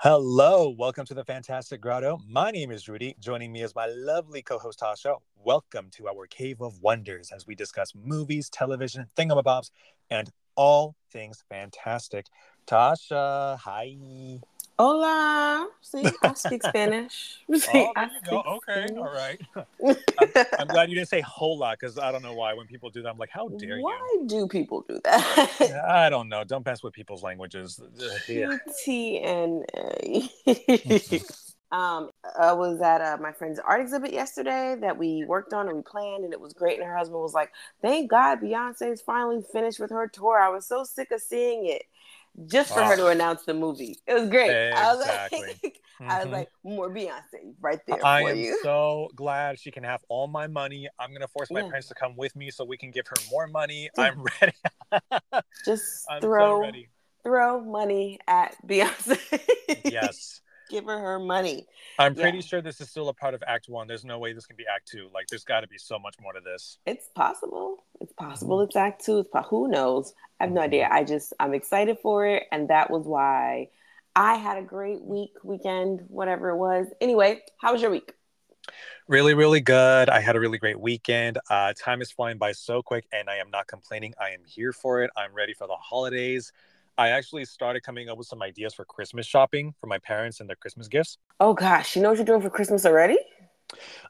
Hello, welcome to the Fantastic Grotto. My name is Rudy. Joining me is my lovely co host Tasha. Welcome to our Cave of Wonders as we discuss movies, television, thingamabobs, and all things fantastic. Tasha, hi. Hola. See, I speak Spanish. See, oh, I there you go. speak Okay, Spanish. all right. I'm, I'm glad you didn't say hola because I don't know why. When people do that, I'm like, how dare you Why do people do that? I don't know. Don't mess with people's languages. Ugh, Yeah. T N A. Um, I was at uh, my friend's art exhibit yesterday that we worked on and we planned, and it was great. And her husband was like, "Thank God Beyonce's finally finished with her tour. I was so sick of seeing it." Just for her to Ah. announce the movie, it was great. I was Exactly. like, I was Mhm. like, more Beyonce right there I for am you. so glad she can have all my money. I'm gonna force my Yeah. parents to come with me so we can give her more money. I'm ready. Just I'm so throw ready. throw money at Beyonce. Yes. Give her her money. I'm pretty Yeah. sure this is still a part of Act One. There's no way this can be Act Two. Like, there's got to be so much more to this. It's possible. It's Mm-hmm. possible. It's Act Two. It's po- who knows? I have no idea. I just I'm excited for it, and that was why I had a great week, weekend, whatever it was. Anyway, how was your week? Really, really good. I had a really great weekend. Uh, time is flying by so quick, and I am not complaining. I am here for it. I'm ready for the holidays. I actually started coming up with some ideas for Christmas shopping for my parents and their Christmas gifts. Oh gosh, you know what you're doing for Christmas already?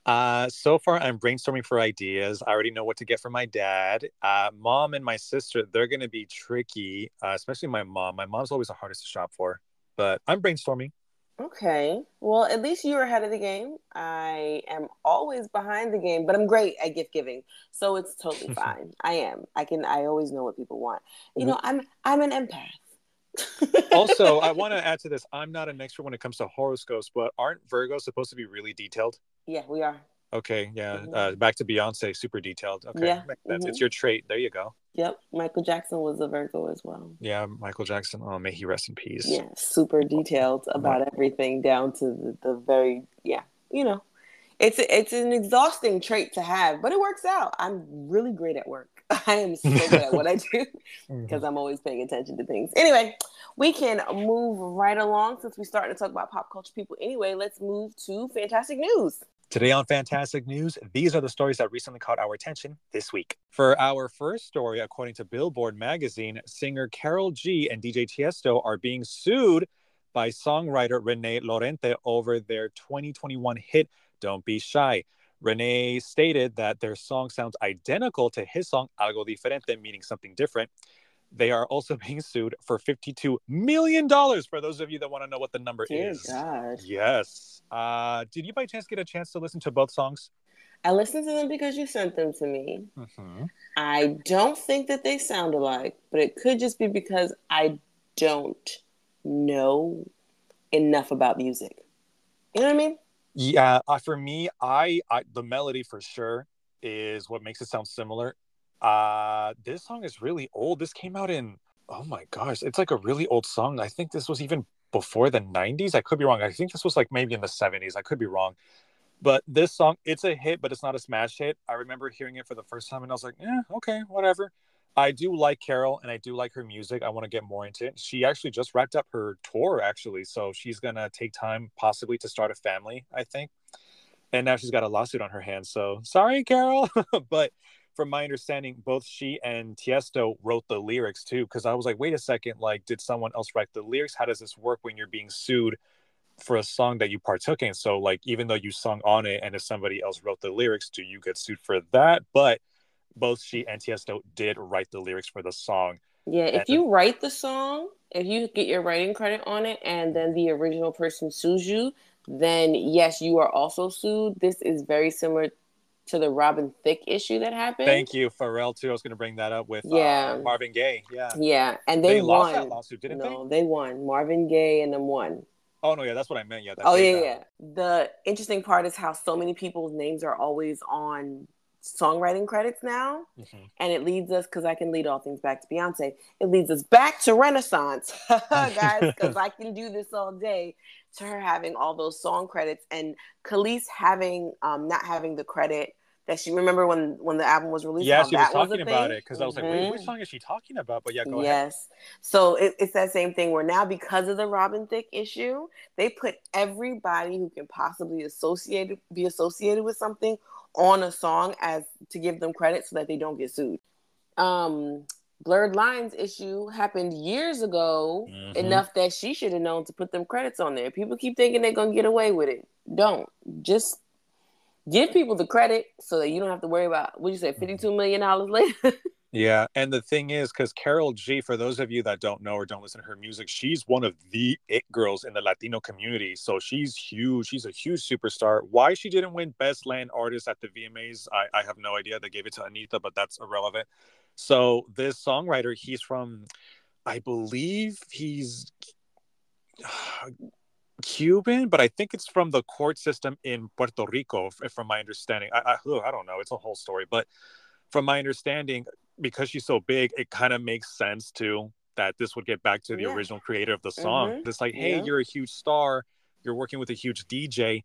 Uh, so far, I'm brainstorming for ideas. I already know what to get for my dad. Uh, mom and my sister, they're going to be tricky, uh, especially my mom. My mom's always the hardest to shop for, but I'm brainstorming. Okay. Well, at least you're ahead of the game. I am always behind the game, but I'm great at gift giving. So it's totally fine. I am. I can I always know what people want. You know, I'm I'm an empath. also, I want to add to this I'm not an expert when it comes to horoscopes, but aren't Virgos supposed to be really detailed? yeah, we are. Okay, yeah. Mhm. Uh, back to Beyonce, super detailed. Okay, Yeah, mhm. It's your trait. There you go. Yep. Michael Jackson was a Virgo as well. Yeah, Michael Jackson. Oh, may he rest in peace. Yeah, super detailed about everything down to the, the very yeah. You know, it's it's an exhausting trait to have, but it works out. I'm really great at work. I am so good at what I do Mhm. because I'm always paying attention to things. Anyway, we can move right along since we started to talk about pop culture people. Anyway, let's move to fantastic news. Today on Fantastic News, these are the stories that recently caught our attention this week. For our first story, according to Billboard magazine, singer Karol G and DJ Tiesto are being sued by songwriter Renee Lorente over their 2021 hit Don't Be Shy. Renee stated that their song sounds identical to his song Algo Diferente, meaning something different. They are also being sued for $52 million, for those of you that want to know what the number Dear is. God. Yes. Uh, did you by chance get a chance to listen to both songs? I listened to them because you sent them to me. Mm-hmm. I don't think that they sound alike, but it could just be because I don't know enough about music. You know what I mean? Yeah. Uh, for me, I, I the melody for sure is what makes it sound similar. Uh, this song is really old. This came out in oh my gosh, it's like a really old song. I think this was even before the 90s. I could be wrong. I think this was like maybe in the 70s. I could be wrong. But this song, it's a hit, but it's not a smash hit. I remember hearing it for the first time and I was like, yeah, okay, whatever. I do like Karol and I do like her music. I want to get more into it. She actually just wrapped up her tour, actually. So she's going to take time possibly to start a family, I think. And now she's got a lawsuit on her hands. So sorry, Karol. but from my understanding, both she and Tiesto wrote the lyrics too. Because I was like, wait a second, like, did someone else write the lyrics? How does this work when you're being sued for a song that you partook in? So, like, even though you sung on it, and if somebody else wrote the lyrics, do you get sued for that? But both she and Tiesto did write the lyrics for the song. Yeah, if And- you write the song, if you get your writing credit on it and then the original person sues you, then yes, you are also sued. This is very similar to the Robin Thicke issue that happened. Thank you, Pharrell. Too. I was going to bring that up with Yeah. uh, Marvin Gaye. Yeah, Yeah, and they, they, lost won. that lawsuit, didn't they? no, they won. Marvin Gaye and them won. Oh no, yeah, that's what I meant. Yeah. Oh they, yeah, uh, yeah. The interesting part is how so many people's names are always on songwriting credits now, mhm. and it leads us because I can lead all things back to Beyonce. It leads us back to Renaissance, guys, because I can do this all day. To her having all those song credits and Kelis having um, not having the credit that she remember when when the album was released. Yeah, she was talking was about it because mm-hmm. I was like, wait, which mm-hmm. song is she talking about? But yeah, go yes. ahead. Yes. So it, it's that same thing where now because of the Robin Thicke issue, they put everybody who can possibly associated be associated with something on a song as to give them credit so that they don't get sued. Um, blurred lines issue happened years ago mm-hmm. enough that she should have known to put them credits on there. People keep thinking they're gonna get away with it. Don't just give people the credit so that you don't have to worry about what you say, mm-hmm. fifty-two million dollars later. yeah, and the thing is, because Karol G, for those of you that don't know or don't listen to her music, she's one of the it girls in the Latino community. So she's huge. She's a huge superstar. Why she didn't win Best Latin Artist at the VMAs, I, I have no idea. They gave it to Anitta, but that's irrelevant. So this songwriter, he's from, I believe he's Cuban, but I think it's from the court system in Puerto Rico, from my understanding. I, I, I don't know. It's a whole story, but from my understanding, because she's so big, it kind of makes sense too that this would get back to the yeah. original creator of the song. Mm-hmm. It's like, hey, yeah. you're a huge star, you're working with a huge DJ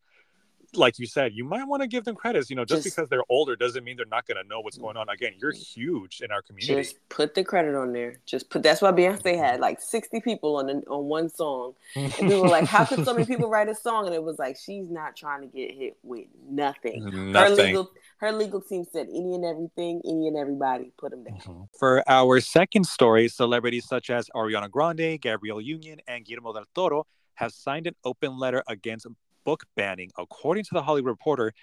like you said, you might want to give them credits. You know, just, just because they're older doesn't mean they're not going to know what's going on. Again, you're mm. huge in our community. Just put the credit on there. Just put. That's why Beyonce had like 60 people on the, on one song, and we were like, "How could so many people write a song?" And it was like, she's not trying to get hit with nothing. Nothing. Her legal, her legal team said any and everything, any and everybody, put them down. Mm-hmm. For our second story, celebrities such as Ariana Grande, Gabrielle Union, and Guillermo del Toro have signed an open letter against book banning. According to the Hollywood Reporter,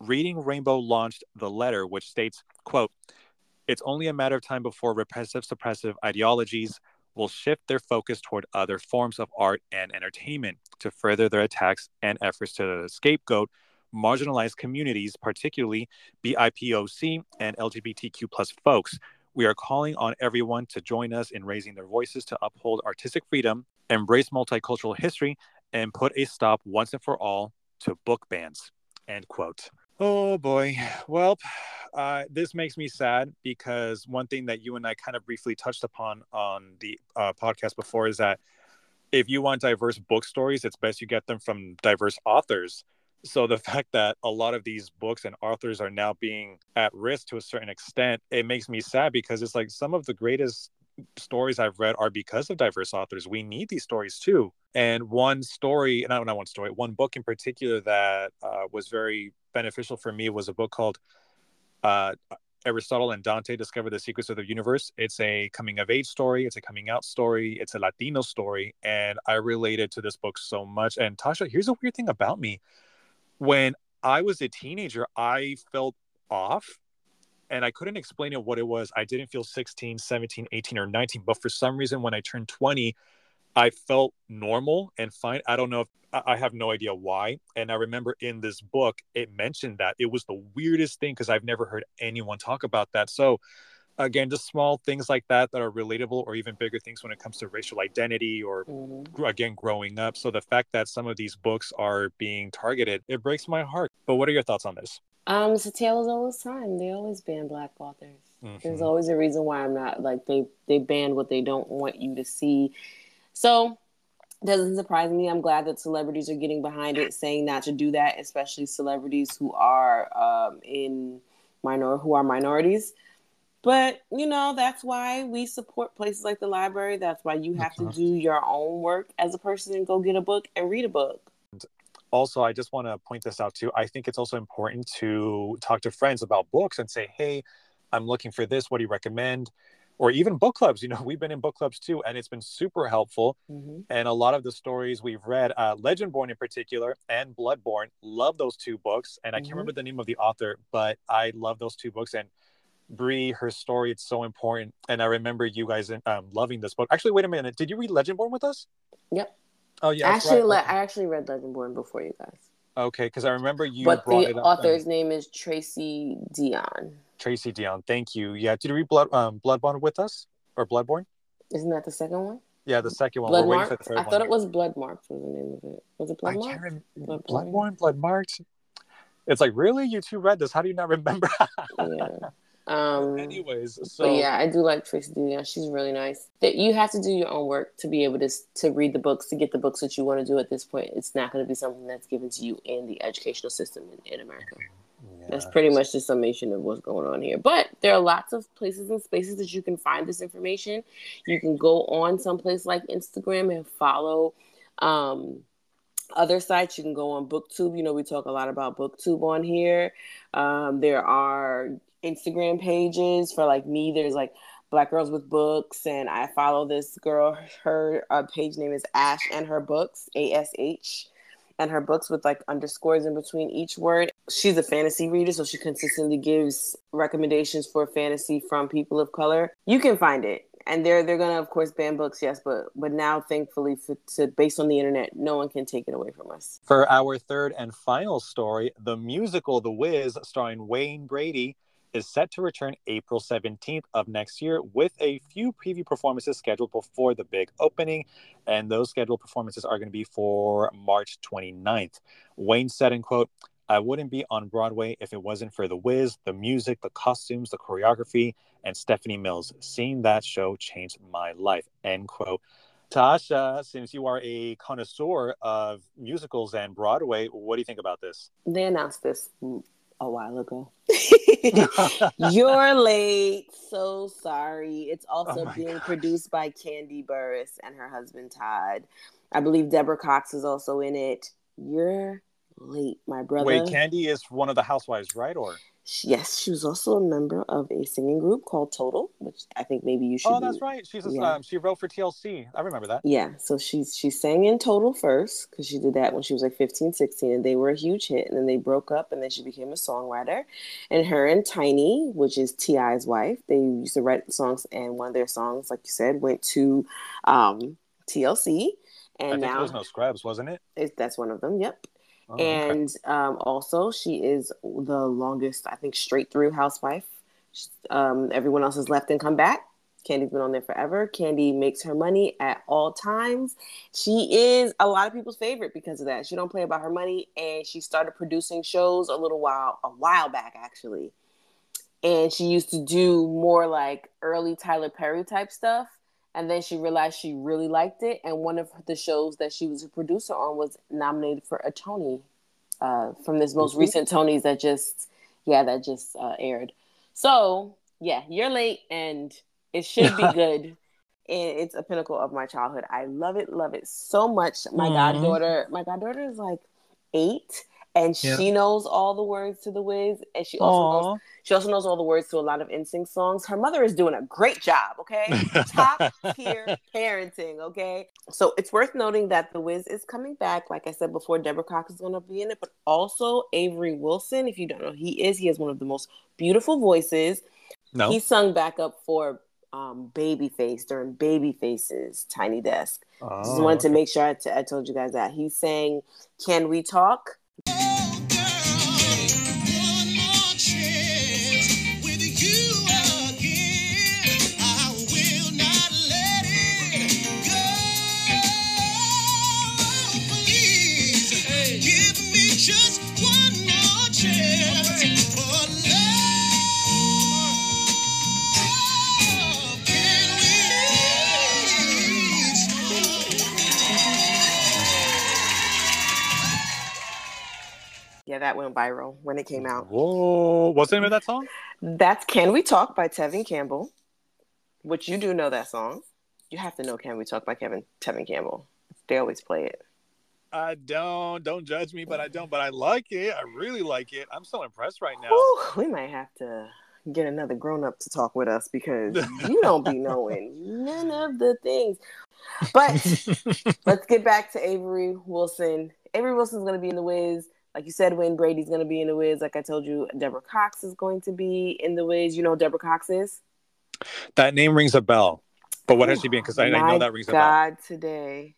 Reading Rainbow launched the letter, which states, quote, it's only a matter of time before repressive suppressive ideologies will shift their focus toward other forms of art and entertainment to further their attacks and efforts to scapegoat marginalized communities, particularly BIPOC and LGBTQ plus folks. We are calling on everyone to join us in raising their voices to uphold artistic freedom, embrace multicultural history, and put a stop once and for all to book bans. End quote. Oh boy. Well, uh, this makes me sad because one thing that you and I kind of briefly touched upon on the uh, podcast before is that if you want diverse book stories, it's best you get them from diverse authors. So the fact that a lot of these books and authors are now being at risk to a certain extent, it makes me sad because it's like some of the greatest stories I've read are because of diverse authors. We need these stories too. And one story, not, not one story, one book in particular that uh, was very beneficial for me was a book called uh, Aristotle and Dante Discover the Secrets of the Universe. It's a coming of age story, it's a coming out story, it's a Latino story. And I related to this book so much. And Tasha, here's a weird thing about me. When I was a teenager, I felt off and I couldn't explain it what it was. I didn't feel 16, 17, 18, or 19. But for some reason, when I turned 20, I felt normal and fine. I don't know if I have no idea why. And I remember in this book, it mentioned that it was the weirdest thing because I've never heard anyone talk about that. So, again, just small things like that that are relatable, or even bigger things when it comes to racial identity or, mm-hmm. again, growing up. So, the fact that some of these books are being targeted, it breaks my heart. But what are your thoughts on this? Um, it's a tale as old as time. They always ban black authors. Mm-hmm. There's always a reason why I'm not like they they ban what they don't want you to see. So doesn't surprise me. I'm glad that celebrities are getting behind it, saying not to do that, especially celebrities who are um, in minor who are minorities. But you know that's why we support places like the library. That's why you have to do your own work as a person and go get a book and read a book also i just want to point this out too i think it's also important to talk to friends about books and say hey i'm looking for this what do you recommend or even book clubs you know we've been in book clubs too and it's been super helpful mm-hmm. and a lot of the stories we've read uh, legendborn in particular and bloodborne love those two books and i can't mm-hmm. remember the name of the author but i love those two books and Brie, her story, it's so important. And I remember you guys um, loving this book. Actually, wait a minute. Did you read Legendborn with us? Yep. Oh yeah, actually, right. le- I actually read Legendborn before you guys. Okay, because I remember you. But the author's name is Tracy Deonn. Tracy Deonn, thank you. Yeah, did you read Blood um, Bloodborne with us or Bloodborne? Isn't that the second one? Yeah, the second one. Blood. I thought it was Blood Marked was the name of it. Was it Blood Marked? Rem- Bloodborne, Blood Marked. It's like really, you two read this? How do you not remember? yeah. Um, Anyways, so yeah, I do like Tracy Deonn. She's really nice. That you have to do your own work to be able to to read the books to get the books that you want to do. At this point, it's not going to be something that's given to you in the educational system in, in America. That's pretty much the summation of what's going on here. But there are lots of places and spaces that you can find this information. You can go on someplace like Instagram and follow um, other sites. You can go on BookTube. You know, we talk a lot about BookTube on here. Um, there are Instagram pages for like me. There's like Black Girls with Books, and I follow this girl. Her uh, page name is Ash and her books, A S H and her books with like underscores in between each word. She's a fantasy reader, so she consistently gives recommendations for fantasy from people of color. You can find it. And they're they're gonna of course ban books, yes, but but now thankfully for, to based on the internet, no one can take it away from us. For our third and final story, the musical The Wiz, starring Wayne Brady, is set to return April 17th of next year with a few preview performances scheduled before the big opening. And those scheduled performances are going to be for March 29th. Wayne said, in quote, I wouldn't be on Broadway if it wasn't for the Wiz, the music, the costumes, the choreography, and Stephanie Mills. Seeing that show changed my life. End quote. Tasha, since you are a connoisseur of musicals and Broadway, what do you think about this? They announced this a while ago. You're late. So sorry. It's oh also oh being gosh. produced by Kandi Burruss and her husband Todd. I believe Deborah Cox is also in it. You're late, my brother. Wait, Kandi is one of the housewives, right? Or yes, she was also a member of a singing group called Total, which I think maybe you should. Oh, that's right. She's a, yeah. um, she wrote for TLC. I remember that. Yeah, so she's she sang in Total first because she did that when she was like 15, 16, and they were a huge hit. And then they broke up, and then she became a songwriter. And her and Tiny, which is T.I.'s wife, they used to write songs, and one of their songs, like you said, went to um, TLC. And now there's no Scrubs, wasn't it? it? That's one of them. Yep. Oh, and um, also, she is the longest, I think, straight through housewife. Um, everyone else has left and come back. Kandi's been on there forever. Candy makes her money at all times. She is a lot of people's favorite because of that. She don't play about her money, and she started producing shows a little while, a while back actually. And she used to do more like early Tyler Perry type stuff and then she realized she really liked it and one of the shows that she was a producer on was nominated for a tony uh, from this most mm-hmm. recent tonys that just yeah that just uh, aired so yeah you're late and it should be good and it's a pinnacle of my childhood i love it love it so much my mm-hmm. goddaughter my goddaughter is like eight and yeah. she knows all the words to the Wiz, and she also knows, she also knows all the words to a lot of NSYNC songs. Her mother is doing a great job. Okay, top tier parenting. Okay, so it's worth noting that the Wiz is coming back. Like I said before, Deborah Cox is going to be in it, but also Avery Wilson. If you don't know, he is. He has one of the most beautiful voices. No, he sung back up for um, Babyface during Babyface's Tiny Desk. Oh, Just wanted to make sure I, t- I told you guys that he sang "Can We Talk." That went viral when it came out. Whoa, what's the name of that song? That's "Can We Talk" by Tevin Campbell, which you do know that song. You have to know "Can We Talk" by Kevin Tevin Campbell. They always play it. I don't. Don't judge me, but I don't. But I like it. I really like it. I'm so impressed right now. Ooh, we might have to get another grown up to talk with us because you don't be knowing none of the things. But let's get back to Avery Wilson. Avery Wilson's going to be in the Wiz like you said, Wayne Brady's going to be in the Wiz. Like I told you, Deborah Cox is going to be in the Wiz. You know Deborah Cox is? That name rings a bell. But what has she been? Because I, I, know that rings God, a bell. God, today.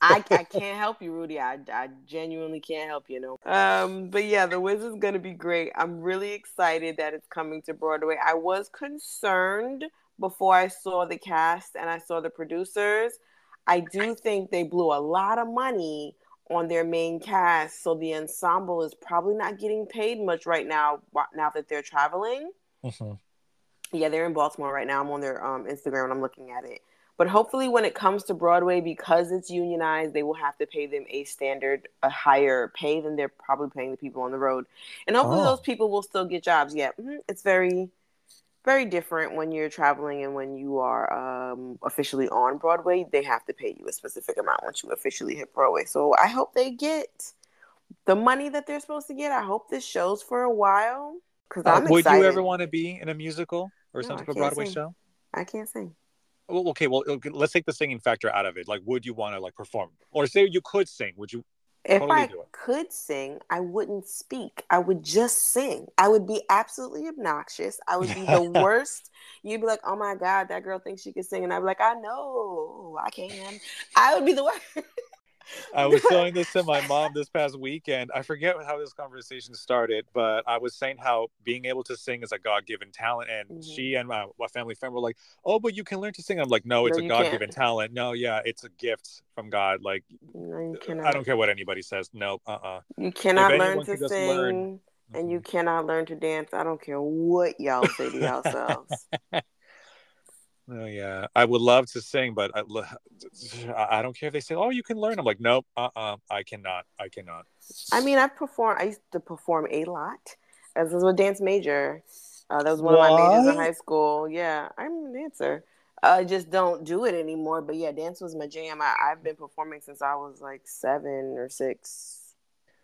I, I can't help you, Rudy. I, I genuinely can't help you, you know. Um, but yeah, the Wiz is gonna be great. I'm really excited that it's coming to Broadway. I was concerned before I saw the cast and I saw the producers. I do think they blew a lot of money on their main cast, so the ensemble is probably not getting paid much right now. Now that they're traveling, mm-hmm. yeah, they're in Baltimore right now. I'm on their um, Instagram and I'm looking at it. But hopefully, when it comes to Broadway, because it's unionized, they will have to pay them a standard, a higher pay than they're probably paying the people on the road. And hopefully, oh. those people will still get jobs. Yeah, mm-hmm. it's very, very different when you're traveling and when you are um, officially on Broadway. They have to pay you a specific amount once you officially hit Broadway. So I hope they get the money that they're supposed to get. I hope this shows for a while because uh, I'm Would you ever want to be in a musical or no, some type of Broadway sing. show? I can't sing. Well, okay, well, let's take the singing factor out of it. Like, would you want to like perform, or say you could sing? Would you? If totally I could sing, I wouldn't speak. I would just sing. I would be absolutely obnoxious. I would be the worst. You'd be like, "Oh my god, that girl thinks she can sing," and I'd be like, "I know, I can." I would be the worst. I was showing this to my mom this past weekend. I forget how this conversation started, but I was saying how being able to sing is a God given talent. And mm-hmm. she and my, my, family friend were like, Oh, but you can learn to sing. I'm like, No, it's no, a God given talent. No, yeah, it's a gift from God. Like, no, I don't care what anybody says. No, uh uh-uh. uh You cannot learn to sing. Learn, and you mm-hmm. cannot learn to dance. I don't care what y'all say to yourselves. Oh yeah, I would love to sing, but I, I don't care if they say, "Oh, you can learn." I'm like, nope, uh, uh-uh, I cannot, I cannot. I mean, I perform. I used to perform a lot as was a dance major. Uh, that was one what? of my majors in high school. Yeah, I'm a dancer. I just don't do it anymore. But yeah, dance was my jam. I, have been performing since I was like seven or six.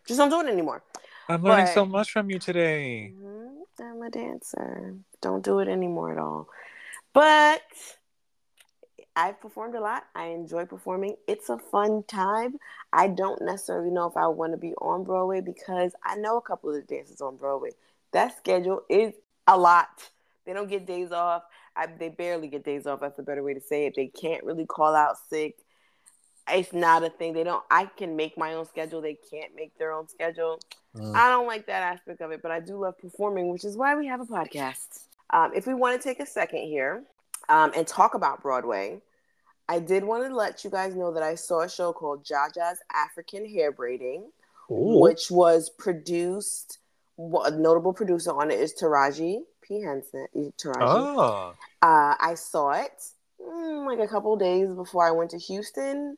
Just don't do it anymore. I'm learning but, so much from you today. Mm-hmm, I'm a dancer. Don't do it anymore at all. But I've performed a lot. I enjoy performing. It's a fun time. I don't necessarily know if I want to be on Broadway because I know a couple of the dancers on Broadway. That schedule is a lot. They don't get days off. I, they barely get days off. That's a better way to say it. They can't really call out sick. It's not a thing. They don't. I can make my own schedule. They can't make their own schedule. Mm. I don't like that aspect of it, but I do love performing, which is why we have a podcast. Um, if we want to take a second here um, and talk about Broadway, I did want to let you guys know that I saw a show called Jaja's African Hair Braiding, Ooh. which was produced. A notable producer on it is Taraji P Henson. Taraji. Oh. Uh, I saw it mm, like a couple days before I went to Houston,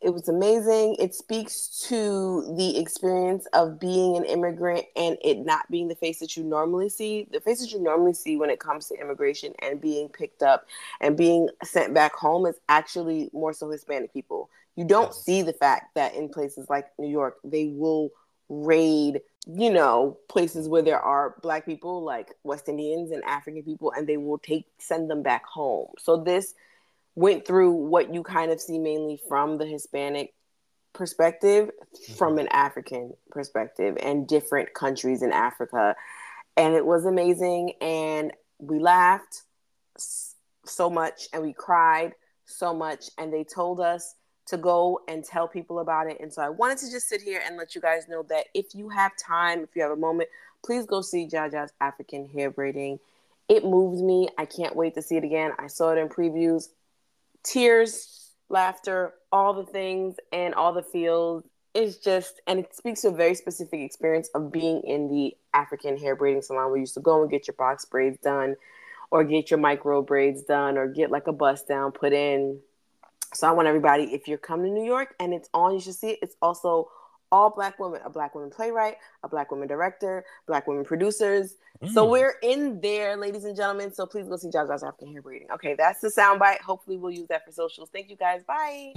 it was amazing. It speaks to the experience of being an immigrant and it not being the face that you normally see. The face that you normally see when it comes to immigration and being picked up and being sent back home is actually more so Hispanic people. You don't see the fact that in places like New York, they will raid, you know, places where there are black people like West Indians and African people, and they will take send them back home. So this went through what you kind of see mainly from the Hispanic perspective, mm-hmm. from an African perspective, and different countries in Africa. And it was amazing. And we laughed so much and we cried so much. And they told us to go and tell people about it. And so I wanted to just sit here and let you guys know that if you have time, if you have a moment, please go see Jaja's African hair braiding. It moved me. I can't wait to see it again. I saw it in previews tears, laughter, all the things and all the feels. It's just, and it speaks to a very specific experience of being in the African hair braiding salon where you used to go and get your box braids done or get your micro braids done or get like a bust down put in. So I want everybody, if you're coming to New York and it's on, you should see it. It's also all black women, a black woman playwright, a black woman director, black women producers. Mm. So we're in there, ladies and gentlemen. So please go see Jaja's African Hair Braiding. Okay, that's the soundbite. Hopefully we'll use that for socials. Thank you guys. Bye.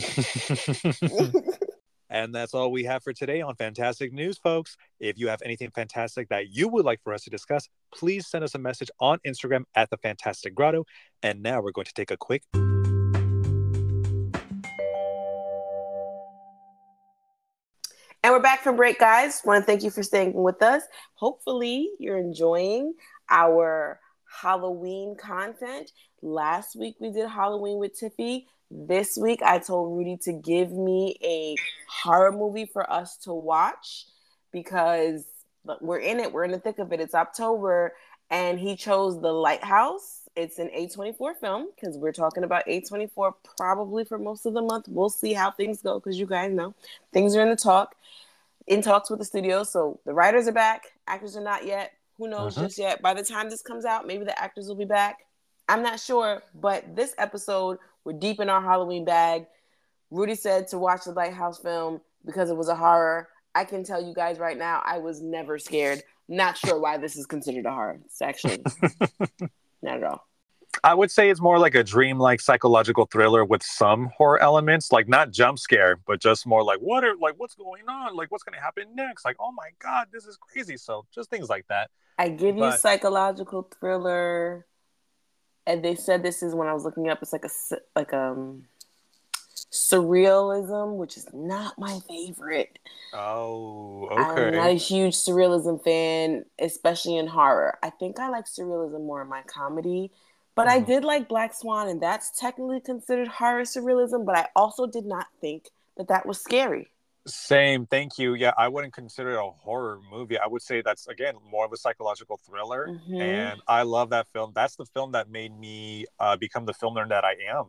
and that's all we have for today on Fantastic News, folks. If you have anything fantastic that you would like for us to discuss, please send us a message on Instagram at the Fantastic Grotto. And now we're going to take a quick And we're back from break, guys. Want to thank you for staying with us. Hopefully, you're enjoying our Halloween content. Last week, we did Halloween with Tiffy. This week, I told Rudy to give me a horror movie for us to watch because we're in it. We're in the thick of it. It's October, and he chose The Lighthouse it's an A24 film because we're talking about A24 probably for most of the month. We'll see how things go because you guys know things are in the talk, in talks with the studio. So the writers are back, actors are not yet. Who knows uh-huh. just yet? By the time this comes out, maybe the actors will be back. I'm not sure, but this episode We're deep in our Halloween bag. Rudy said to watch the Lighthouse film because it was a horror. I can tell you guys right now, I was never scared. Not sure why this is considered a horror. It's actually not at all. I would say it's more like a dream-like psychological thriller with some horror elements, like not jump scare, but just more like what are like what's going on, like what's going to happen next, like oh my god, this is crazy. So just things like that. I give you psychological thriller, and they said this is when I was looking up. It's like a like um surrealism, which is not my favorite. Oh, okay. I'm not a huge surrealism fan, especially in horror. I think I like surrealism more in my comedy. But mm-hmm. I did like Black Swan, and that's technically considered horror surrealism. But I also did not think that that was scary. Same, thank you. Yeah, I wouldn't consider it a horror movie. I would say that's again more of a psychological thriller, mm-hmm. and I love that film. That's the film that made me uh, become the film nerd that I am.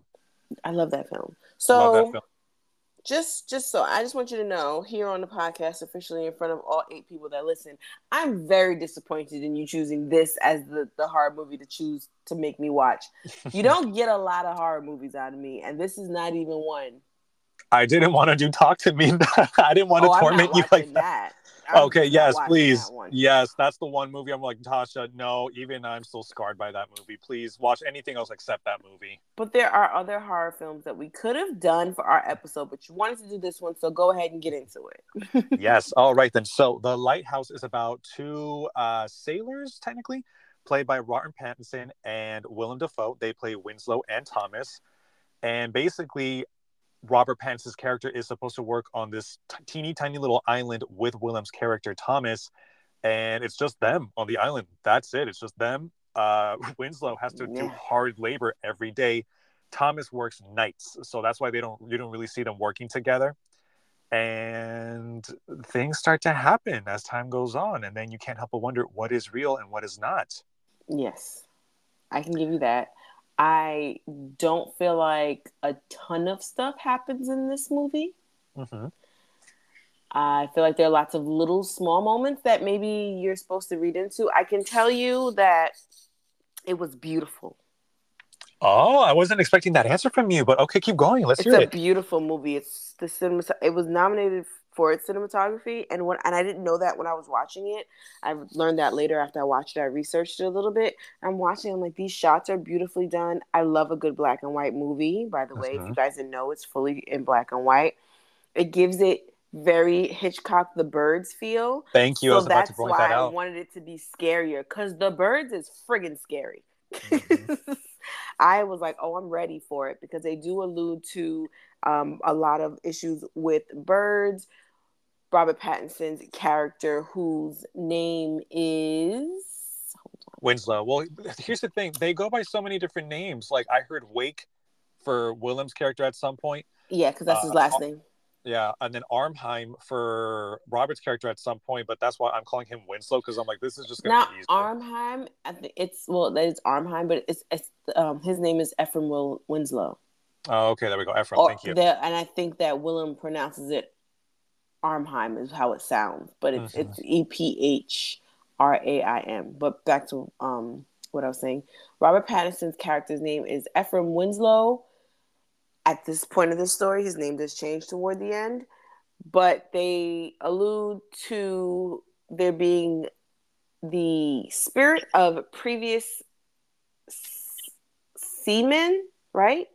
I love that film. So that film. just just so I just want you to know here on the podcast officially in front of all eight people that listen, I'm very disappointed in you choosing this as the the horror movie to choose to make me watch. You don't get a lot of horror movies out of me and this is not even one. I didn't want to do talk to me. I didn't want to oh, torment you like that. that. I'm okay, yes, please. That yes, that's the one movie I'm like, Tasha, no, even I'm still scarred by that movie. Please watch anything else except that movie. But there are other horror films that we could have done for our episode, but you wanted to do this one, so go ahead and get into it. yes. All right then. So The Lighthouse is about two uh, sailors, technically, played by Robert Pattinson and Willem Dafoe. They play Winslow and Thomas. And basically, Robert Pattinson's character is supposed to work on this t- teeny tiny little island with Willem's character Thomas, and it's just them on the island. That's it. It's just them. Uh, Winslow has to yeah. do hard labor every day. Thomas works nights, so that's why they don't you don't really see them working together. And things start to happen as time goes on, and then you can't help but wonder what is real and what is not. Yes, I can give you that. I don't feel like a ton of stuff happens in this movie. Mm-hmm. I feel like there are lots of little small moments that maybe you're supposed to read into. I can tell you that it was beautiful. Oh, I wasn't expecting that answer from you, but okay, keep going. Let's it's hear it. It's a beautiful movie. It's the cinema. It was nominated for its cinematography and when and I didn't know that when I was watching it. I learned that later after I watched it. I researched it a little bit. I'm watching. I'm like, these shots are beautifully done. I love a good black and white movie. By the way, if you mm-hmm. guys didn't know, it's fully in black and white. It gives it very Hitchcock the Birds feel. Thank you. So that's why that I wanted it to be scarier because the Birds is friggin' scary. Mm-hmm. I was like, oh, I'm ready for it because they do allude to um, a lot of issues with birds, Robert Pattinson's character, whose name is Winslow. Well, here's the thing: they go by so many different names. Like I heard Wake for Willem's character at some point. Yeah, because that's his uh, last name. Yeah, and then Armheim for Robert's character at some point, but that's why I'm calling him Winslow because I'm like, this is just gonna be easy. Arnheim. I think it's well, that is Arnheim, but it's, it's um his name is Ephraim Will Winslow. Oh, okay, there we go, Ephraim. Thank you. and I think that Willem pronounces it Armheim is how it sounds, but it's mm-hmm. it's E P H R A I M. But back to um what I was saying. Robert Pattinson's character's name is Ephraim Winslow. At this point of the story, his name does change toward the end, but they allude to there being the spirit of previous seamen, right?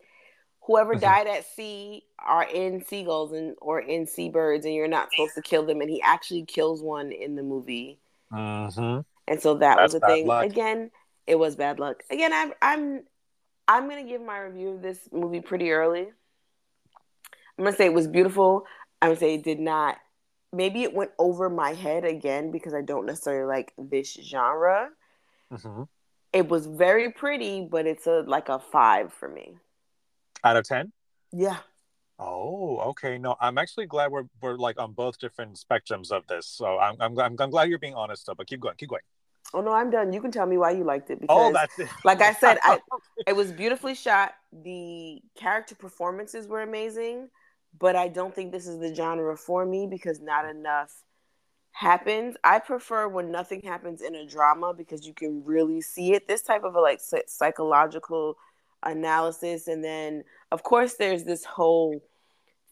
Whoever mm-hmm. died at sea are in seagulls and or in seabirds and you're not supposed to kill them and he actually kills one in the movie mm-hmm. and so that That's was a thing luck. again it was bad luck again I'm, I'm i'm gonna give my review of this movie pretty early i'm gonna say it was beautiful i'm gonna say it did not maybe it went over my head again because i don't necessarily like this genre mm-hmm. it was very pretty but it's a like a five for me out of 10? Yeah. Oh, okay. No, I'm actually glad we're we're like on both different spectrums of this. So I'm I'm, I'm, I'm glad you're being honest though, but keep going, keep going. Oh no, I'm done. You can tell me why you liked it oh, because oh, that's it. like I said, I, it was beautifully shot. The character performances were amazing, but I don't think this is the genre for me because not enough happens. I prefer when nothing happens in a drama because you can really see it. This type of a like psychological analysis, and then of course there's this whole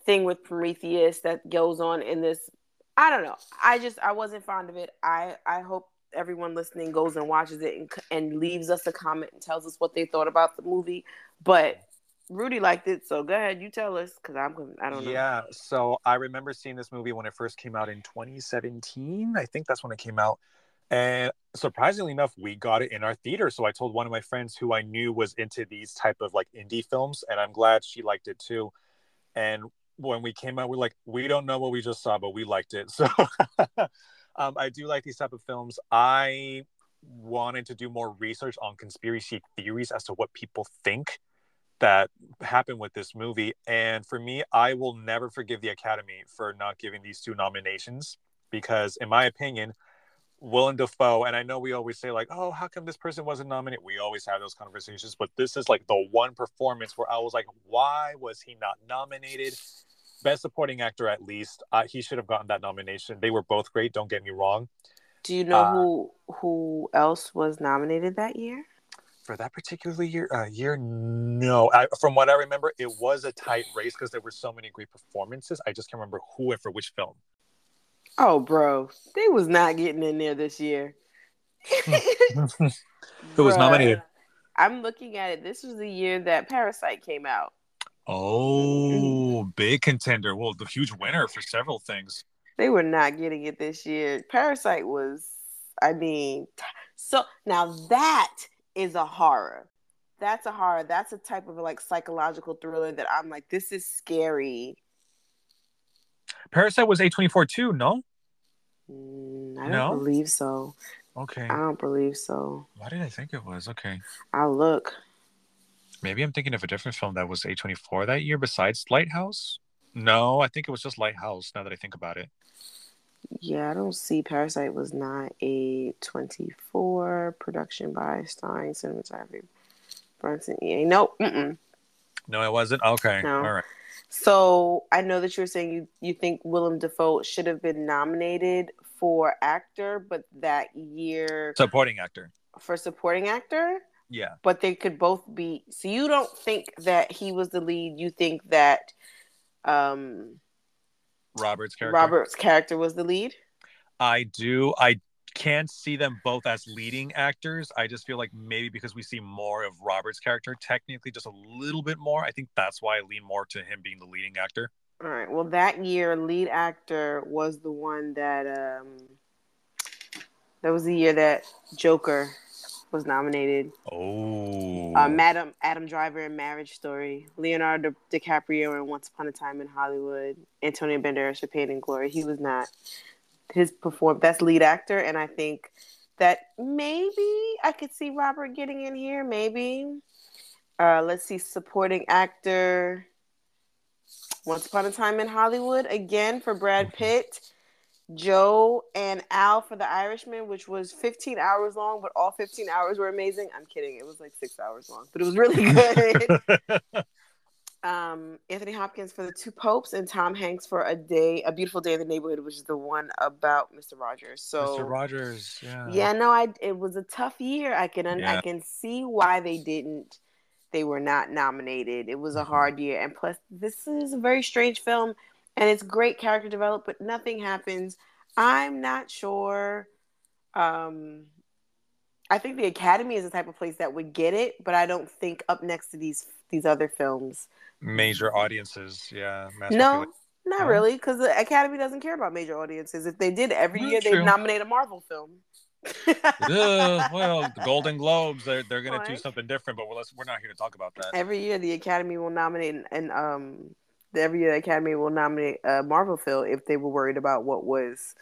thing with Prometheus that goes on in this. I don't know. I just I wasn't fond of it. I I hope everyone listening goes and watches it and, and leaves us a comment and tells us what they thought about the movie. But Rudy liked it, so go ahead, you tell us because I'm I don't know. Yeah, so I remember seeing this movie when it first came out in 2017. I think that's when it came out, and surprisingly enough, we got it in our theater. So I told one of my friends who I knew was into these type of like indie films, and I'm glad she liked it too. And when we came out, we're like, we don't know what we just saw, but we liked it. So um, I do like these type of films. I wanted to do more research on conspiracy theories as to what people think that happened with this movie. And for me, I will never forgive the Academy for not giving these two nominations because, in my opinion, Willem Dafoe, and I know we always say like, "Oh, how come this person wasn't nominated?" We always have those conversations, but this is like the one performance where I was like, "Why was he not nominated?" Best Supporting Actor, at least, uh, he should have gotten that nomination. They were both great. Don't get me wrong. Do you know uh, who who else was nominated that year? for that particular year uh, year no I, from what i remember it was a tight race because there were so many great performances i just can't remember who and for which film oh bro. They was not getting in there this year. Who was nominated i'm looking at it. This was the year that parasite came out. Oh big contender. Well the huge winner for several things. They were not getting it this year. Parasite was i mean so now that is a horror. That's a horror. That's a type of like psychological thriller that I'm like, this is scary. Parasite was A24 too, no? Mm, I don't no? believe so. Okay. I don't believe so. Why did I think it was? Okay. I'll look. Maybe I'm thinking of a different film that was A24 that year besides Lighthouse. No, I think it was just Lighthouse now that I think about it. Yeah, I don't see Parasite was not A24 production by starring cinematography. Bronson EA. Nope. Mm-mm. No, it wasn't. Okay. No. All right. So I know that you were saying you, you think Willem Dafoe should have been nominated for actor, but that year supporting actor. For supporting actor? Yeah. But they could both be so you don't think that he was the lead, you think that um Robert's character. Robert's character was the lead. I do. I can't see them both as leading actors. I just feel like maybe because we see more of Robert's character, technically just a little bit more. I think that's why I lean more to him being the leading actor. All right. Well, that year, lead actor was the one that um that was the year that Joker was nominated. Oh. Um, Adam Adam Driver in Marriage Story, Leonardo DiCaprio in Once Upon a Time in Hollywood, Antonio Banderas for Pain and Glory. He was not his perform. That's lead actor, and I think that maybe I could see Robert getting in here. Maybe. Uh, let's see, supporting actor. Once Upon a Time in Hollywood again for Brad. Pitt. Joe and Al for The Irishman, which was 15 hours long, but all 15 hours were amazing. I'm kidding. It was like six hours long, but it was really good. um, Anthony Hopkins for The Two Popes and Tom Hanks for A Day, A Beautiful Day in the Neighborhood, which is the one about Mr. Rogers. So Mr. Rogers, yeah. Yeah, no, I it was a tough year. I can yeah. I can see why they didn't they were not nominated. It was a mm-hmm. hard year. And plus this is a very strange film and it's great character development, but nothing happens. I'm not sure. Um, I think the Academy is the type of place that would get it, but I don't think up next to these these other films. Major audiences, yeah. No, not no? really, because the Academy doesn't care about major audiences. If they did every year, they'd nominate a Marvel film. well, the Golden Globes, they're, they're going to do something different, but we're, we're not here to talk about that. Every year, the Academy will nominate and um, every year the Academy will nominate a Marvel film if they were worried about what was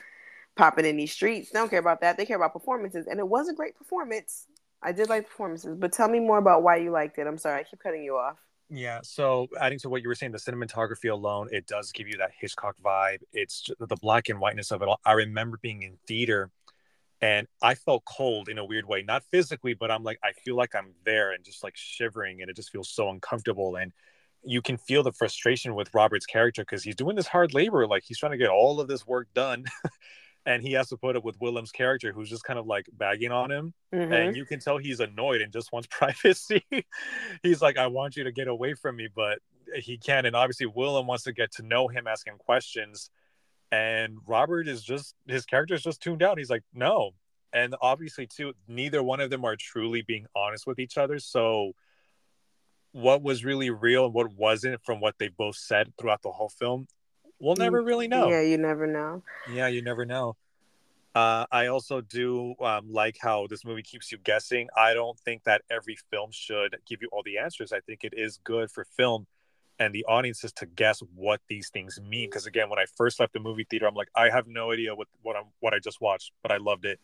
popping in these streets. They don't care about that. They care about performances, and it was a great performance. I did like performances, but tell me more about why you liked it. I'm sorry, I keep cutting you off. Yeah, so adding to what you were saying, the cinematography alone, it does give you that Hitchcock vibe. It's the black and whiteness of it all. I remember being in theater and I felt cold in a weird way, not physically, but I'm like, I feel like I'm there and just like shivering and it just feels so uncomfortable. And you can feel the frustration with Robert's character because he's doing this hard labor, like he's trying to get all of this work done. and he has to put up with Willem's character, who's just kind of like bagging on him, Mhm. and you can tell he's annoyed and just wants privacy. he's like, "I want you to get away from me," but he can't. And obviously, Willem wants to get to know him, asking questions, and Robert is just his character is just tuned out. He's like, "No," and obviously, too, neither one of them are truly being honest with each other. So, what was really real and what wasn't from what they both said throughout the whole film, we'll never really know. Yeah, you never know. Yeah, you never know. Uh, I also do um, like how this movie keeps you guessing. I don't think that every film should give you all the answers. I think it is good for film and the audiences to guess what these things mean. Because again, when I first left the movie theater, I'm like, I have no idea what what I'm what I just watched, but I loved it.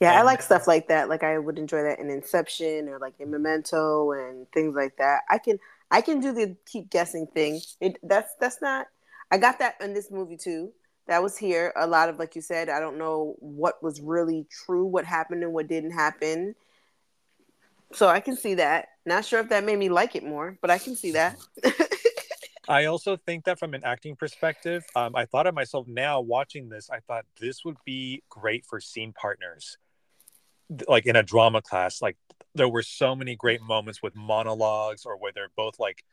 Yeah, I like stuff like that. Like I would enjoy that in Inception or like in Memento and things like that. I can I can do the keep guessing thing. It that's that's not I got that in this movie too. That was here. A lot of like you said, I don't know what was really true, what happened and what didn't happen. So I can see that. Not sure if that made me like it more, but I can see that. I also think that from an acting perspective, um, I thought of myself now watching this. I thought this would be great for scene partners, like in a drama class. Like there were so many great moments with monologues, or where they're both like,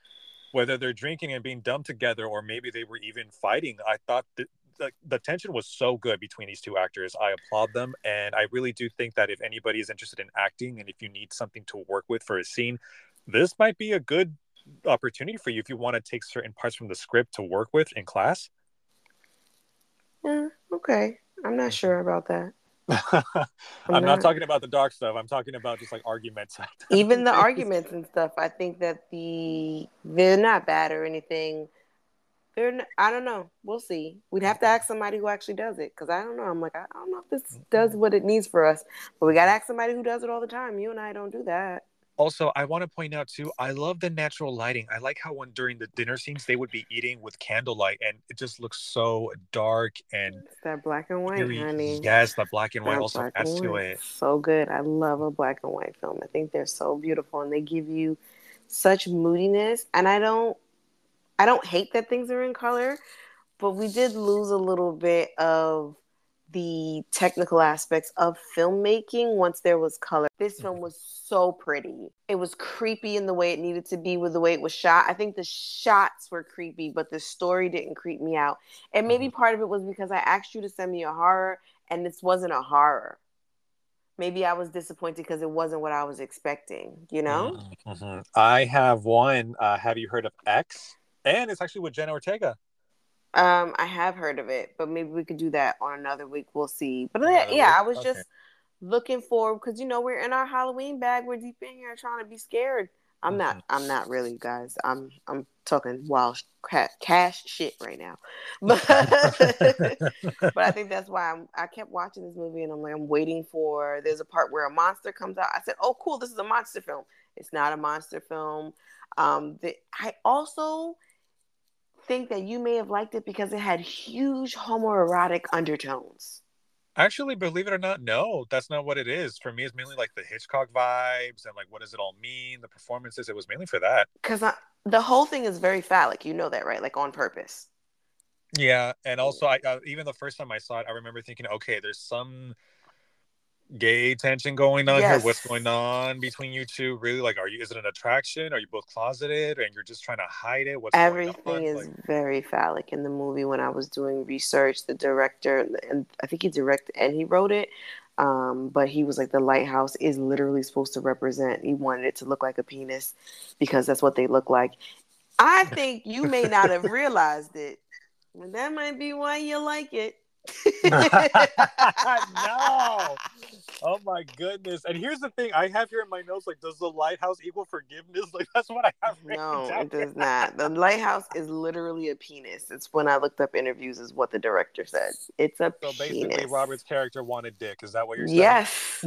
whether they're drinking and being dumb together, or maybe they were even fighting. I thought that the, the tension was so good between these two actors. I applaud them, and I really do think that if anybody is interested in acting and if you need something to work with for a scene, this might be a good opportunity for you if you want to take certain parts from the script to work with in class. yeah, okay. I'm not mm-hmm. sure about that. I'm, not. talking about the dark stuff. I'm talking about just like arguments. even the arguments and stuff i think that the they're not bad or anything. They're not, I don't know. We'll see. We'd have to ask somebody who actually does it because i don't know. I'm like i don't know if this does mm-hmm. what it needs for us but we gotta ask somebody who does it all the time. You and i don't do that Also, I want to point out too, I love the natural lighting. I like how when during the dinner scenes they would be eating with candlelight and it just looks so dark and it's that black and white eerie. honey Yes, the black and white That also black adds to it. so good i love a black and white film i think they're so beautiful and they give you such moodiness and i don't i don't hate that things are in color but we did lose a little bit of the technical aspects of filmmaking once there was color. This film was so pretty. It was creepy in the way it needed to be with the way it was shot. I think the shots were creepy, but the story didn't creep me out. And maybe part of it was because I asked you to send me a horror and this wasn't a horror. Maybe I was disappointed because it wasn't what I was expecting, you know? Mhm. I have one. Uh, have you heard of X? And it's actually with Jenna Ortega. Um, I have heard of it, but maybe we could do that on another week. We'll see. But yeah, Another yeah, week? I was Okay. just looking for because you know we're in our Halloween bag. We're deep in here trying to be scared. I'm Mm-hmm. not. I'm not really, guys. I'm. I'm talking wild ca- cash shit right now. But but I think that's why I'm. I kept watching this movie and I'm like, I'm waiting for. There's a part where a monster comes out. I said, oh cool, this is a monster film. It's not a monster film. Um, the, I also think that you may have liked it because it had huge homoerotic undertones. Actually, believe it or not, no, that's not what it is. For me, it's mainly like the Hitchcock vibes and like what does it all mean, the performances. It was mainly for that. Because the whole thing is very phallic. You know that, right? Like on purpose. Yeah, and also, I uh, even the first time I saw it, I remember thinking, okay, there's some gay tension going on Yes. here. What's going on between you two? Really, like, are you? Is it an attraction? Are you both closeted, and you're just trying to hide it? What's going Everything is Like, very phallic in the movie. When I was doing research, the director and I think he directed and he wrote it. Um, but he was like, the lighthouse is literally supposed to represent. He wanted it to look like a penis because that's what they look like. I think you may not have realized it, but that might be why you like it. no. Oh my goodness. And here's the thing I have here in my notes like, does the lighthouse equal forgiveness? Like, that's what I have No, it does not. The lighthouse is literally a penis. It's when I looked up interviews, is what the director said. It's a So basically, penis. Robert's character wanted dick. Is that what you're saying? Yes.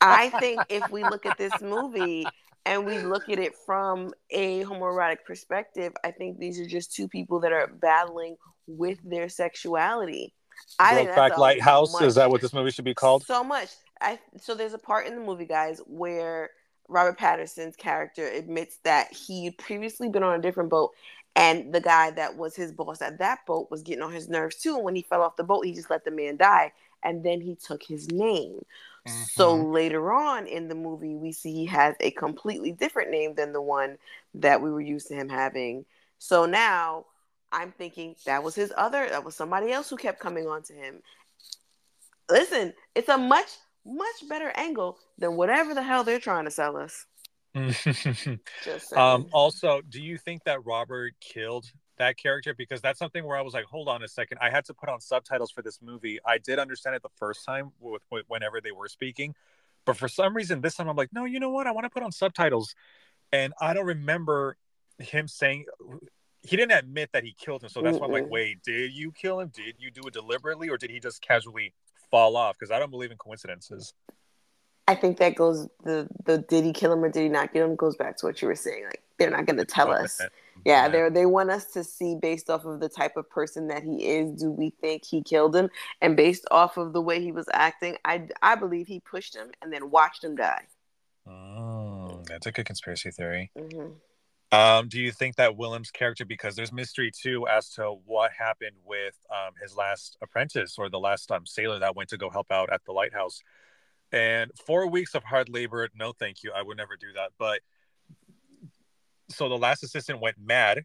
I think if we look at this movie and we look at it from a homoerotic perspective, I think these are just two people that are battling with their sexuality. I think a Lighthouse. Is that what this movie should be called? So much. I so there's a part in the movie, guys, where Robert Pattinson's character admits that he had previously been on a different boat and the guy that was his boss at that boat was getting on his nerves too. And when he fell off the boat, he just let the man die. and then he took his name. Mm-hmm. So later on in the movie, we see he has a completely different name than the one that we were used to him having. So now I'm thinking that was his other, that was somebody else who kept coming on to him. Listen, it's a much, much better angle than whatever the hell they're trying to sell us. um, also, do you think that Robert killed that character? Because that's something where I was like, hold on a second. I had to put on subtitles for this movie. I did understand it the first time with, with whenever they were speaking, but for some reason this time I'm like, no, you know what? I want to put on subtitles, and I don't remember him saying he didn't admit that he killed him. So that's mm why I'm like, wait, did you kill him? Did you do it deliberately, or did he just casually fall off? Because I don't believe in coincidences. I think that goes the the did he kill him or did he not kill him goes back to what you were saying. Like they're not going to tell us. Yeah, they they want us to see based off of the type of person that he is. Do we think he killed him? And based off of the way he was acting, I I believe he pushed him and then watched him die. Oh, that's a good conspiracy theory. Mm-hmm. Um, do you think that Willem's character, because there's mystery too as to what happened with um, his last apprentice or the last um, sailor that went to go help out at the lighthouse? And four weeks of hard labor, no, thank you. I would never do that. But so the last assistant went mad.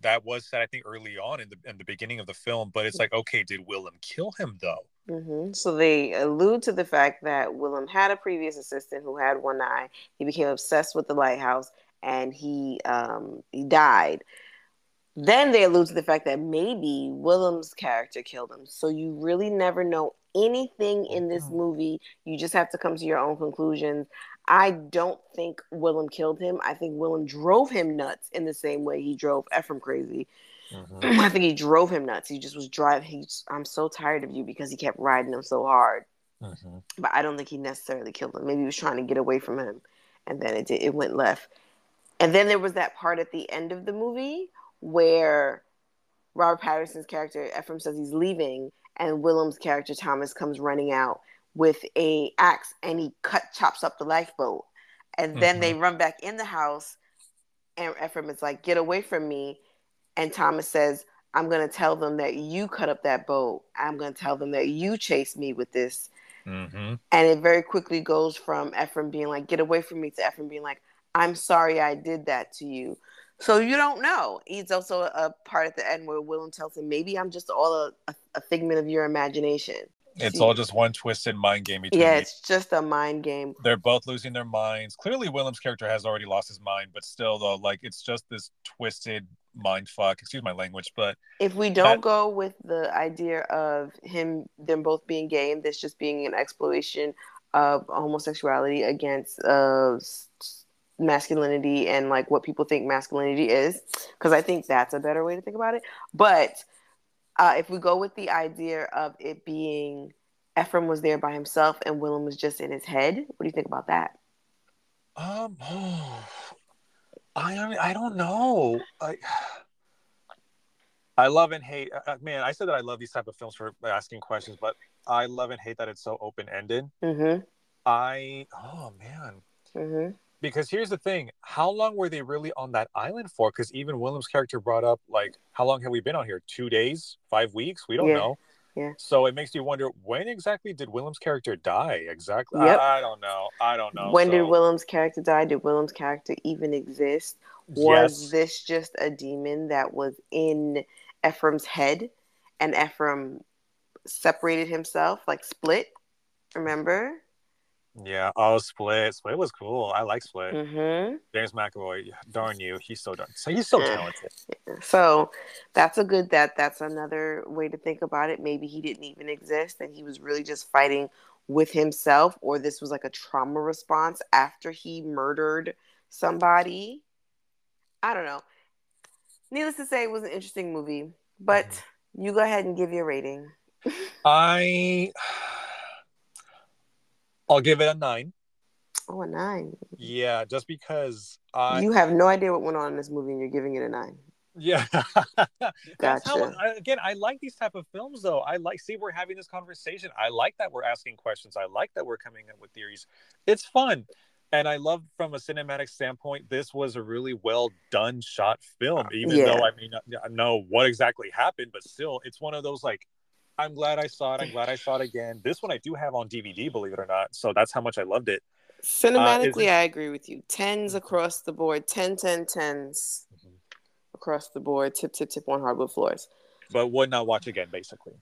That was said, I think, early on in the in the beginning of the film. But it's like, okay, did Willem kill him though? Mm-hmm. So they allude to the fact that Willem had a previous assistant who had one eye. He became obsessed with the lighthouse, and he um, he died. Then they allude to the fact that maybe Willem's character killed him. So you really never know anything in this mm-hmm. movie. You just have to come to your own conclusions. I don't think Willem killed him. I think Willem drove him nuts in the same way he drove Ephraim crazy. Mm-hmm. I think he drove him nuts. He just was driving. He's, I'm so tired of you because he kept riding him so hard. Mm-hmm. But I don't think he necessarily killed him. Maybe he was trying to get away from him, and then it did, it went left. And then there was that part at the end of the movie where Robert Pattinson's character Ephraim says he's leaving, and Willem's character Thomas comes running out with a axe and he cut chops up the lifeboat, and then mm-hmm. they run back in the house, and Ephraim is like, "Get away from me," and Thomas says. I'm going to tell them that you cut up that boat. I'm going to tell them that you chased me with this. Mm-hmm. And it very quickly goes from Ephraim being like, get away from me to Ephraim being like, I'm sorry I did that to you. So you don't know. He's also a part at the end where Willem tells him, maybe I'm just all a, a, a figment of your imagination. It's See? all just one twisted mind game. Between yeah, it's just a mind game. They're both losing their minds. Clearly, Willem's character has already lost his mind, but still, though, like it's just this twisted mind fuck. Excuse my language, but if we don't that... go with the idea of him, them both being gay, and this just being an exploration of homosexuality against uh, masculinity and like what people think masculinity is because i think that's a better way to think about it. But uh, if we go with the idea of it being ephraim was there by himself and willem was just in his head what do you think about that? Um oh, i i don't know. I i love and hate uh, uh, man i said that i love these type of films for asking questions but i love and hate that it's so open-ended. Mm-hmm. i oh man. Mm-hmm because here's the thing how long were they really on that island for? Because even willem's character brought up like how long have we been on here? Two days? Five weeks? We don't yeah. know. Yeah. So it makes you wonder when exactly did willem's character die exactly? Yep. I, I, don't know. I don't know. When so. did willem's character die? Did willem's character even exist? Was yes. this just a demon that was in ephraim's head and ephraim separated himself like split? Remember yeah, oh, Split. Split was cool. I like Split. Mm-hmm. James McAvoy, darn you, he's so darn. So he's so talented. So that's a good that that's another way to think about it. Maybe he didn't even exist, and he was really just fighting with himself, or this was like a trauma response after he murdered somebody. I don't know. Needless to say, it was an interesting movie, but mm-hmm. you go ahead and give your rating. I I'll give it a nine. Oh, a nine. Yeah, just because I you have no idea what went on in this movie, and you're giving it a nine. Yeah, gotcha. How, again, I like these type of films, though. I like see we're having this conversation. I like that we're asking questions. I like that we're coming up with theories. It's fun, and I love from a cinematic standpoint. This was a really well done shot film, even yeah. though I mean I know what exactly happened, but still, it's one of those like I'm glad I saw it. I'm glad I saw it again. This one I do have on DVD, believe it or not. So that's how much I loved it. Cinematically, uh, I agree with you. Tens across the board. 10, 10, 10s mm-hmm. across the board. Tip, tip, tip on hardwood floors. But would not watch again, basically.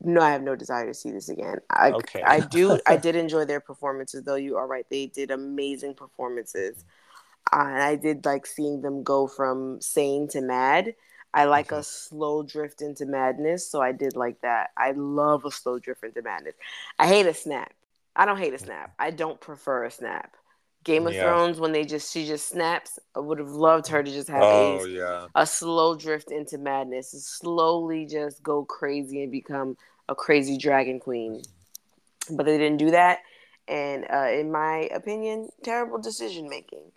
No, I have no desire to see this again. I, okay. I do. I did enjoy their performances, though. You are right; they did amazing performances, uh, and I did like seeing them go from sane to mad. I like mm-hmm. a slow drift into madness, so I did like that. I love a slow drift into madness. I hate a snap. I don't hate a snap. I don't prefer a snap. Game of yeah. Thrones when they just she just snaps. I would have loved her to just have oh, a, yeah. a slow drift into madness, slowly just go crazy and become a crazy dragon queen. But they didn't do that, and uh, in my opinion, terrible decision making.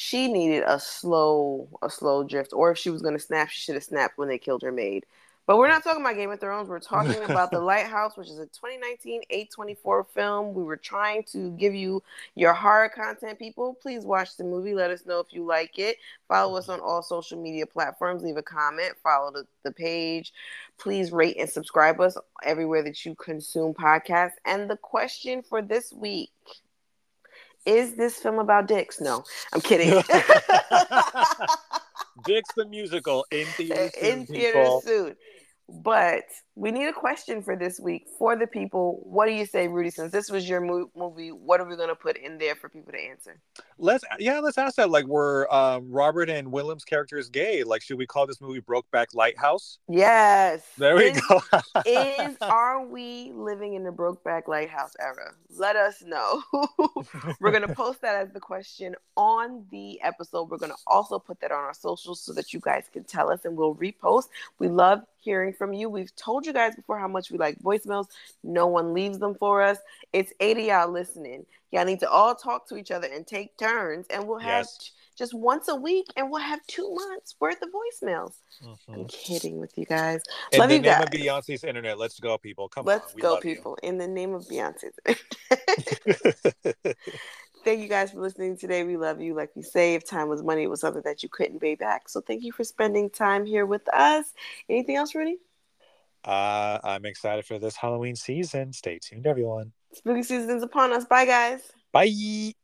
She needed a slow a slow drift, or if she was gonna snap, she should have snapped when they killed her maid. But we're not talking about Game of Thrones. We're talking about The Lighthouse, which is a 2019 A24 film. We were trying to give you your horror content, people. Please watch the movie. Let us know if you like it. Follow us on all social media platforms. Leave a comment. Follow the, the page. Please rate and subscribe us everywhere that you consume podcasts. And the question for this week is this film about dicks? No, I'm kidding. Dicks the musical in theaters. In theaters soon. But we need a question for this week for the people. What do you say, Rudy? Since this was your mo- movie, what are we going to put in there for people to answer? Let's yeah, let's ask that. Like, were um, Robert and Willem's characters gay? Like, should we call this movie Brokeback Lighthouse? Yes. There we is, go. is are we living in the Brokeback Lighthouse era? Let us know. We're going to post that as the question on the episode. We're going to also put that on our socials so that you guys can tell us, and we'll repost. We love hearing from you. We've told you guys before how much we like voicemails. No one leaves them for us. It's 80 y'all listening. Y'all need to all talk to each other and take turns, and we'll have yes. just once a week, and we'll have two months worth of voicemails. Mm-hmm. I'm kidding with you guys. In love the you name guys. of Beyonce's internet, let's go, people. Come let's on. Let's go, people. You. In the name of Beyonce's. thank you guys for listening today. We love you. Like we say, if time was money, it was something that you couldn't pay back. So thank you for spending time here with us. Anything else, Rudy? Uh, I'm excited for this Halloween season. Stay tuned, everyone. Spooky season is upon us. Bye, guys. Bye.